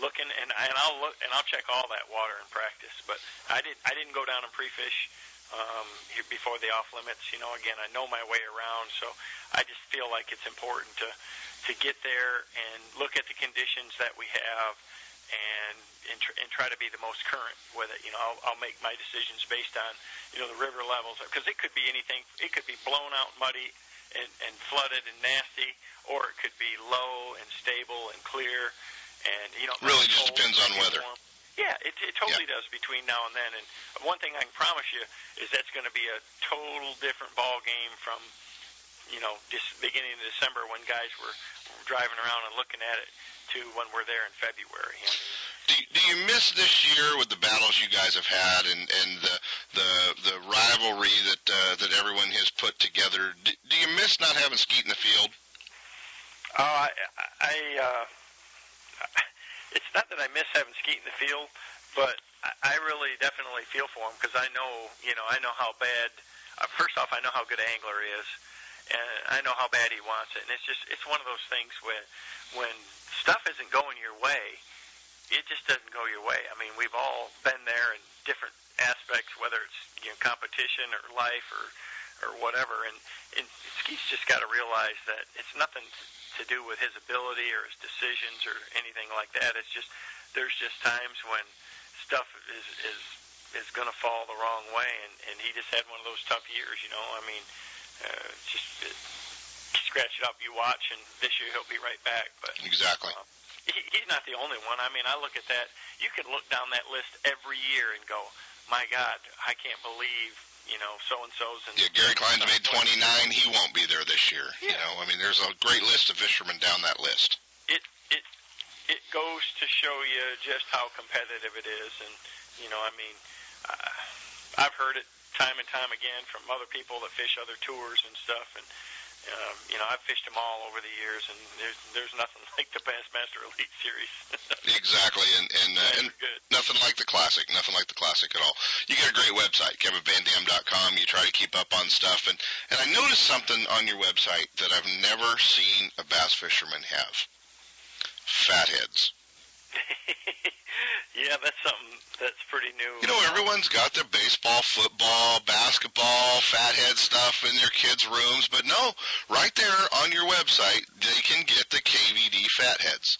looking, and, and I'll look and I'll check all that water in practice. But I did I didn't go down and pre-fish um, before the off limits. You know, again, I know my way around, so I just feel like it's important to to get there and look at the conditions that we have and and, tr- and try to be the most current with it. You know, I'll, I'll make my decisions based on you know the river levels because it could be anything. It could be blown out muddy and, and flooded and nasty, or it could be low and stable and clear. And you know, really just depends on weather. Warm. Yeah, it, it totally yeah. does between now and then. And one thing I can promise you is that's going to be a total different ball game from you know just beginning of December when guys were driving around and looking at it to when we're there in February. I mean, do, do you miss this year with the battles you guys have had and, and the the the rivalry that uh, that everyone has put together? Do, do you miss not having Skeet in the field? Oh, I, I uh, it's not that I miss having Skeet in the field, but I really definitely feel for him because I know, you know, I know how bad. Uh, first off, I know how good an angler he is, and I know how bad he wants it. And it's just, it's one of those things when, when stuff isn't going your way, it just doesn't go your way. I mean, we've all been there in different aspects, whether it's you know competition or life or or whatever. And and Skeet's just got to realize that it's nothing to do with his ability or his decisions or anything like that. It's just there's just times when stuff is is is going to fall the wrong way, and and he just had one of those tough years. You know, I mean, uh, just. It, scratch it up, you watch, and this year he'll be right back. But exactly, uh, he, he's not the only one. I mean, I look at that. You can look down that list every year and go, "My God, I can't believe." You know, so and so's yeah. Gary Klein's made 29. He won't be there this year. Yeah. You know, I mean, there's a great list of fishermen down that list. It it it goes to show you just how competitive it is, and you know, I mean, uh, I've heard it time and time again from other people that fish other tours and stuff, and um, you know, I've fished them all over the years, and there's there's nothing like the Bassmaster Elite Series. exactly, and and, uh, and nothing like the classic, nothing like the classic at all. You got a great website, kevinvandam.com. You try to keep up on stuff, and and I noticed something on your website that I've never seen a bass fisherman have: fatheads. yeah, that's something that's pretty new. You know, everyone's got their baseball, football, basketball, fathead stuff in their kids' rooms, but no, right there on your website, they can get the KVD fatheads.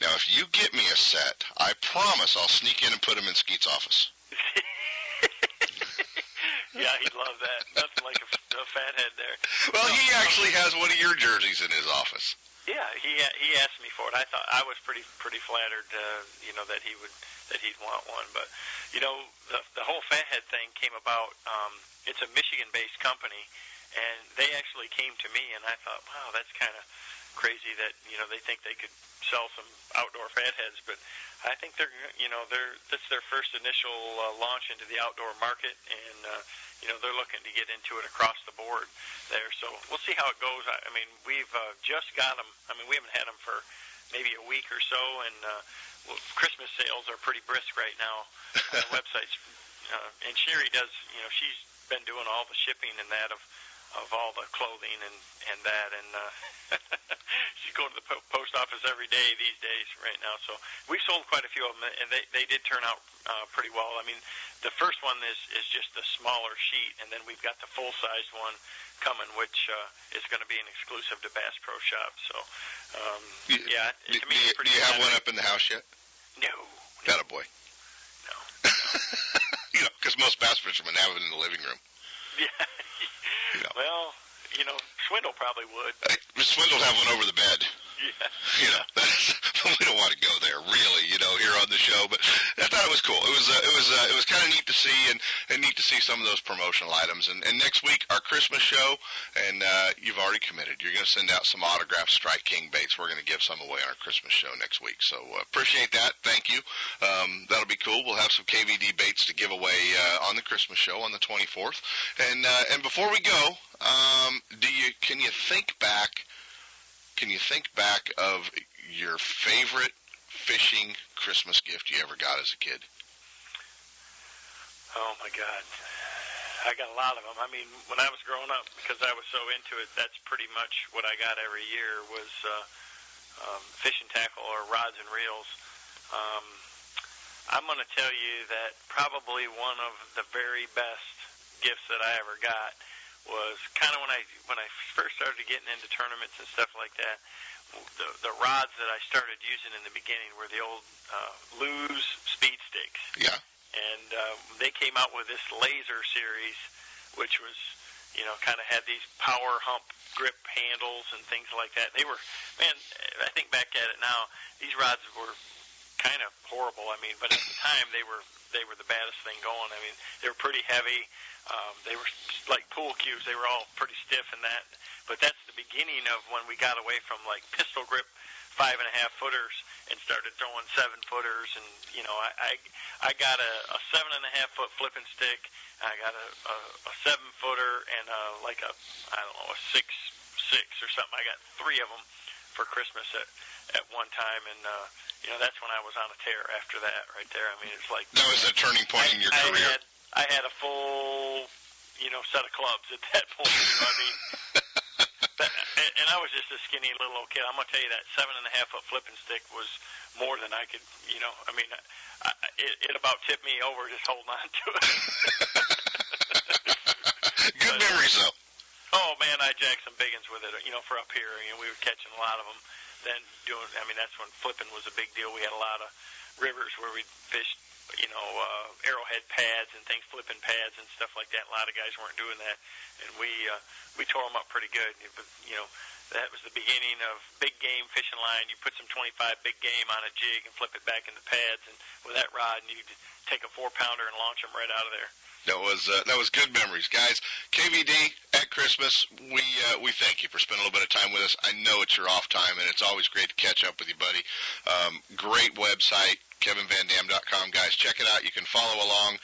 Now, if you get me a set, I promise I'll sneak in and put them in Skeet's office. yeah, he'd love that. Nothing like a, a fathead there. Well, he actually has one of your jerseys in his office. Yeah, he he asked me for it. I thought I was pretty pretty flattered, uh, you know, that he would that he'd want one. But you know, the the whole fathead thing came about. Um, it's a Michigan-based company, and they actually came to me, and I thought, wow, that's kind of crazy that you know they think they could sell some outdoor fatheads, but I think they're you know they're that's their first initial uh, launch into the outdoor market, and uh, you know they're looking to get into it across the board there. So we'll see how it goes. I, I mean, we've uh, just got them. I mean, we haven't had them for maybe a week or so, and uh, well, Christmas sales are pretty brisk right now on the websites. Uh, and Sherry does, you know, she's been doing all the shipping and that of of all the clothing and and that and uh she's going to the po- post office every day these days right now so we sold quite a few of them and they they did turn out uh pretty well i mean the first one is is just a smaller sheet and then we've got the full sized one coming which uh is going to be an exclusive to bass pro shop so um You- yeah Do, to me do you, pretty do you have one up in the house yet? no Got a boy. No. you know, because most bass fishermen have it in the living room. yeah. well you know swindle probably would Uh, Swindle have one over the bed. Yeah You know, we don't want to go there, really. You know, here on the show, but I thought it was cool. It was, uh, it was, uh, it was kind of neat to see, and, and neat to see some of those promotional items. And, and next week, our Christmas show, and uh, you've already committed. You're going to send out some autographed Strike King baits. We're going to give some away on our Christmas show next week. So uh, appreciate that. Thank you. Um, that'll be cool. We'll have some KVD baits to give away uh, on the Christmas show on the 24th. And uh, and before we go, um, do you can you think back? Can you think back of your favorite fishing Christmas gift you ever got as a kid? Oh my God, I got a lot of them. I mean, when I was growing up, because I was so into it, that's pretty much what I got every year was uh, um, fishing tackle or rods and reels. Um, I'm going to tell you that probably one of the very best gifts that I ever got was kind of when I when I first started getting into tournaments and stuff like that. The the rods that I started using in the beginning were the old uh, Lew's speed sticks Yeah. and uh, they came out with this laser series, which was, you know, kind of had these power hump grip handles and things like that. They were, man, I think back at it now, these rods were kind of horrible. I mean, but at the time they were they were the baddest thing going. I mean, they were pretty heavy. Um, they were like pool cues. They were all pretty stiff and that. But that's the beginning of when we got away from like pistol grip five and a half footers and started throwing seven footers and you know I I, I got a, a seven and a half foot flipping stick I got a, a, a seven footer and a, like a I don't know a six six or something I got three of them for Christmas at at one time and uh you know that's when I was on a tear after that right there I mean it's like That was a turning point in your I career. had I had a full you know set of clubs at that point know, I mean that, and, I was just a skinny little old kid. I'm gonna tell you that seven and a half foot flipping stick was more than I could, you know. I mean, I, I, it, it about tipped me over just holding on to it. Good memories, though. oh man, I jacked some big ones with it, you know, for up here. You know, we were catching a lot of them. Then doing, I mean, that's when flipping was a big deal. We had a lot of rivers where we fished, you know, uh, arrowhead pads and things, flipping pads and stuff like that. A lot of guys weren't doing that, and we uh, we tore them up pretty good. But you know, that was the beginning of big game fishing line. You put some 25 big game on a jig and flip it back into pads, and with that rod, and you would take a four pounder and launch them right out of there. That was uh, that was good memories, guys. KVD at Christmas, we uh, we thank you for spending a little bit of time with us. I know it's your off time, and it's always great to catch up with you, buddy. Um, great website, kevinvandam.com, guys. Check it out. You can follow along,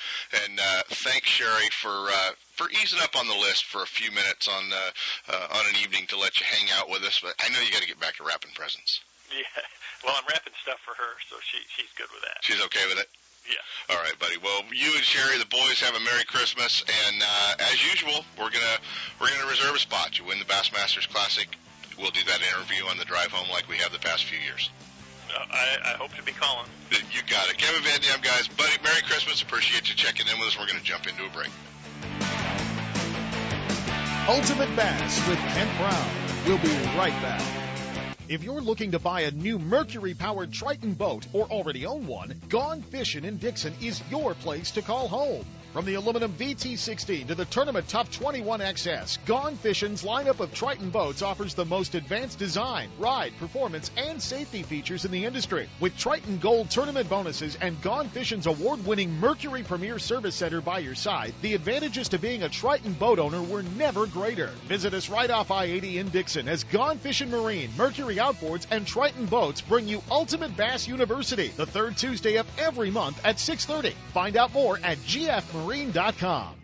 and uh, thank Sherry for uh, for easing up on the list for a few minutes on uh, uh, on an evening to let you hang out with us. But I know you got to get back to wrapping presents. Yeah. Well, I'm wrapping stuff for her, so she she's good with that. She's okay with it. Yeah. All right, buddy. Well, you and Sherry, the boys, have a Merry Christmas, and uh, as usual, we're gonna we're gonna reserve a spot. You win the Bassmasters Classic. We'll do that interview on the drive home like we have the past few years. Uh, I, I hope to be calling. You got it, Kevin Van Dam, guys. Buddy, Merry Christmas. Appreciate you checking in with us. We're gonna jump into a break. Ultimate Bass with Kent Brown. We'll be right back. If you're looking to buy a new Mercury powered Triton boat or already own one, Gone Fishing in Dixon is your place to call home. From the aluminum VT16 to the Tournament Top 21XS, Gone Fishing's lineup of Triton boats offers the most advanced design, ride, performance, and safety features in the industry. With Triton Gold tournament bonuses and Gone Fishing's award winning Mercury Premier Service Center by your side, the advantages to being a Triton boat owner were never greater. Visit us right off I 80 in Dixon as Gone Fishing Marine, Mercury Outboards, and Triton Boats bring you Ultimate Bass University the third Tuesday of every month at 6:30. Find out more at gfmarine.com.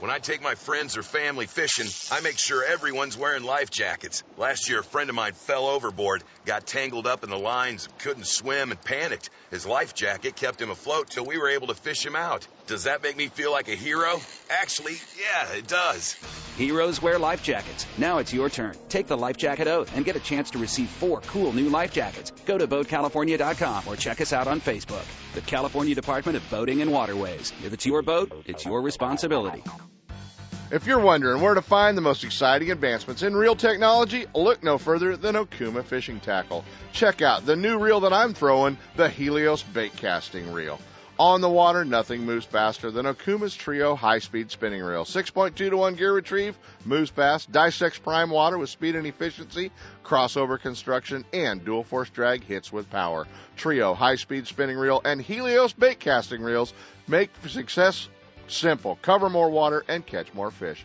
When I take my friends or family fishing, I make sure everyone's wearing life jackets. Last year, a friend of mine fell overboard, got tangled up in the lines, couldn't swim, and panicked. His life jacket kept him afloat till we were able to fish him out. Does that make me feel like a hero? Actually, yeah, it does. Heroes wear life jackets. Now it's your turn. Take the life jacket oath and get a chance to receive four cool new life jackets. Go to BoatCalifornia.com or check us out on Facebook. The California Department of Boating and Waterways. If it's your boat, it's your responsibility. If you're wondering where to find the most exciting advancements in reel technology, look no further than Okuma Fishing Tackle. Check out the new reel that I'm throwing, the Helios Bait Casting Reel. On the water, nothing moves faster than Okuma's Trio high speed spinning reel. 6.2 to 1 gear retrieve, moves fast, dissects prime water with speed and efficiency, crossover construction, and dual force drag hits with power. Trio high speed spinning reel and Helios bait casting reels make success simple. Cover more water and catch more fish.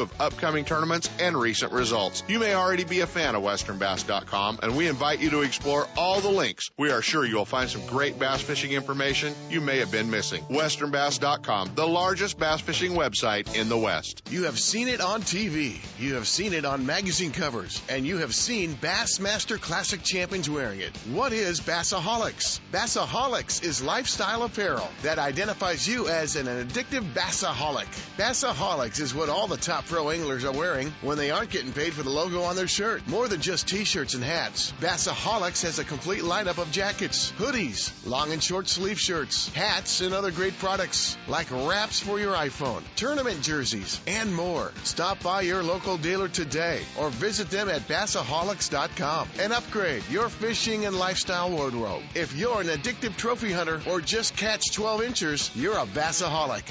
of upcoming tournaments and recent results. You may already be a fan of westernbass.com and we invite you to explore all the links. We are sure you'll find some great bass fishing information you may have been missing. westernbass.com, the largest bass fishing website in the West. You have seen it on TV, you have seen it on magazine covers, and you have seen Bassmaster Classic champions wearing it. What is Bassaholics? Bassaholics is lifestyle apparel that identifies you as an addictive bassaholic. Bassaholics is what all the top pro anglers are wearing when they aren't getting paid for the logo on their shirt. More than just t-shirts and hats. Bassaholics has a complete lineup of jackets, hoodies, long and short sleeve shirts, hats, and other great products like wraps for your iPhone, tournament jerseys, and more. Stop by your local dealer today or visit them at bassaholics.com and upgrade your fishing and lifestyle wardrobe. If you're an addictive trophy hunter or just catch 12 inchers, you're a bassaholic.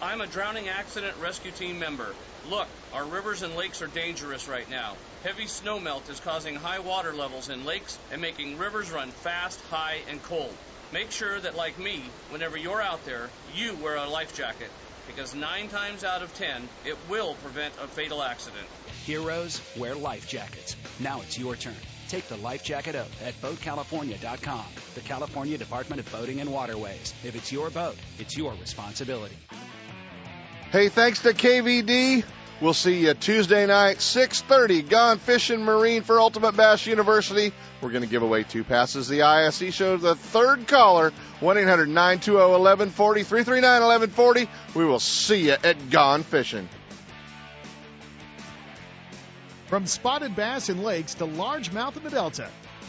I'm a drowning accident rescue team member. Look, our rivers and lakes are dangerous right now. Heavy snowmelt is causing high water levels in lakes and making rivers run fast, high, and cold. Make sure that, like me, whenever you're out there, you wear a life jacket because nine times out of ten, it will prevent a fatal accident. Heroes wear life jackets. Now it's your turn. Take the life jacket oath at BoatCalifornia.com. The California Department of Boating and Waterways. If it's your boat, it's your responsibility. Hey, thanks to KVD. We'll see you Tuesday night, 6:30. Gone fishing marine for Ultimate Bass University. We're going to give away two passes. The ISE show the third caller, 1-800-920-1140, 339-1140. We will see you at Gone Fishing. From spotted bass in lakes to largemouth in the Delta,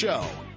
show.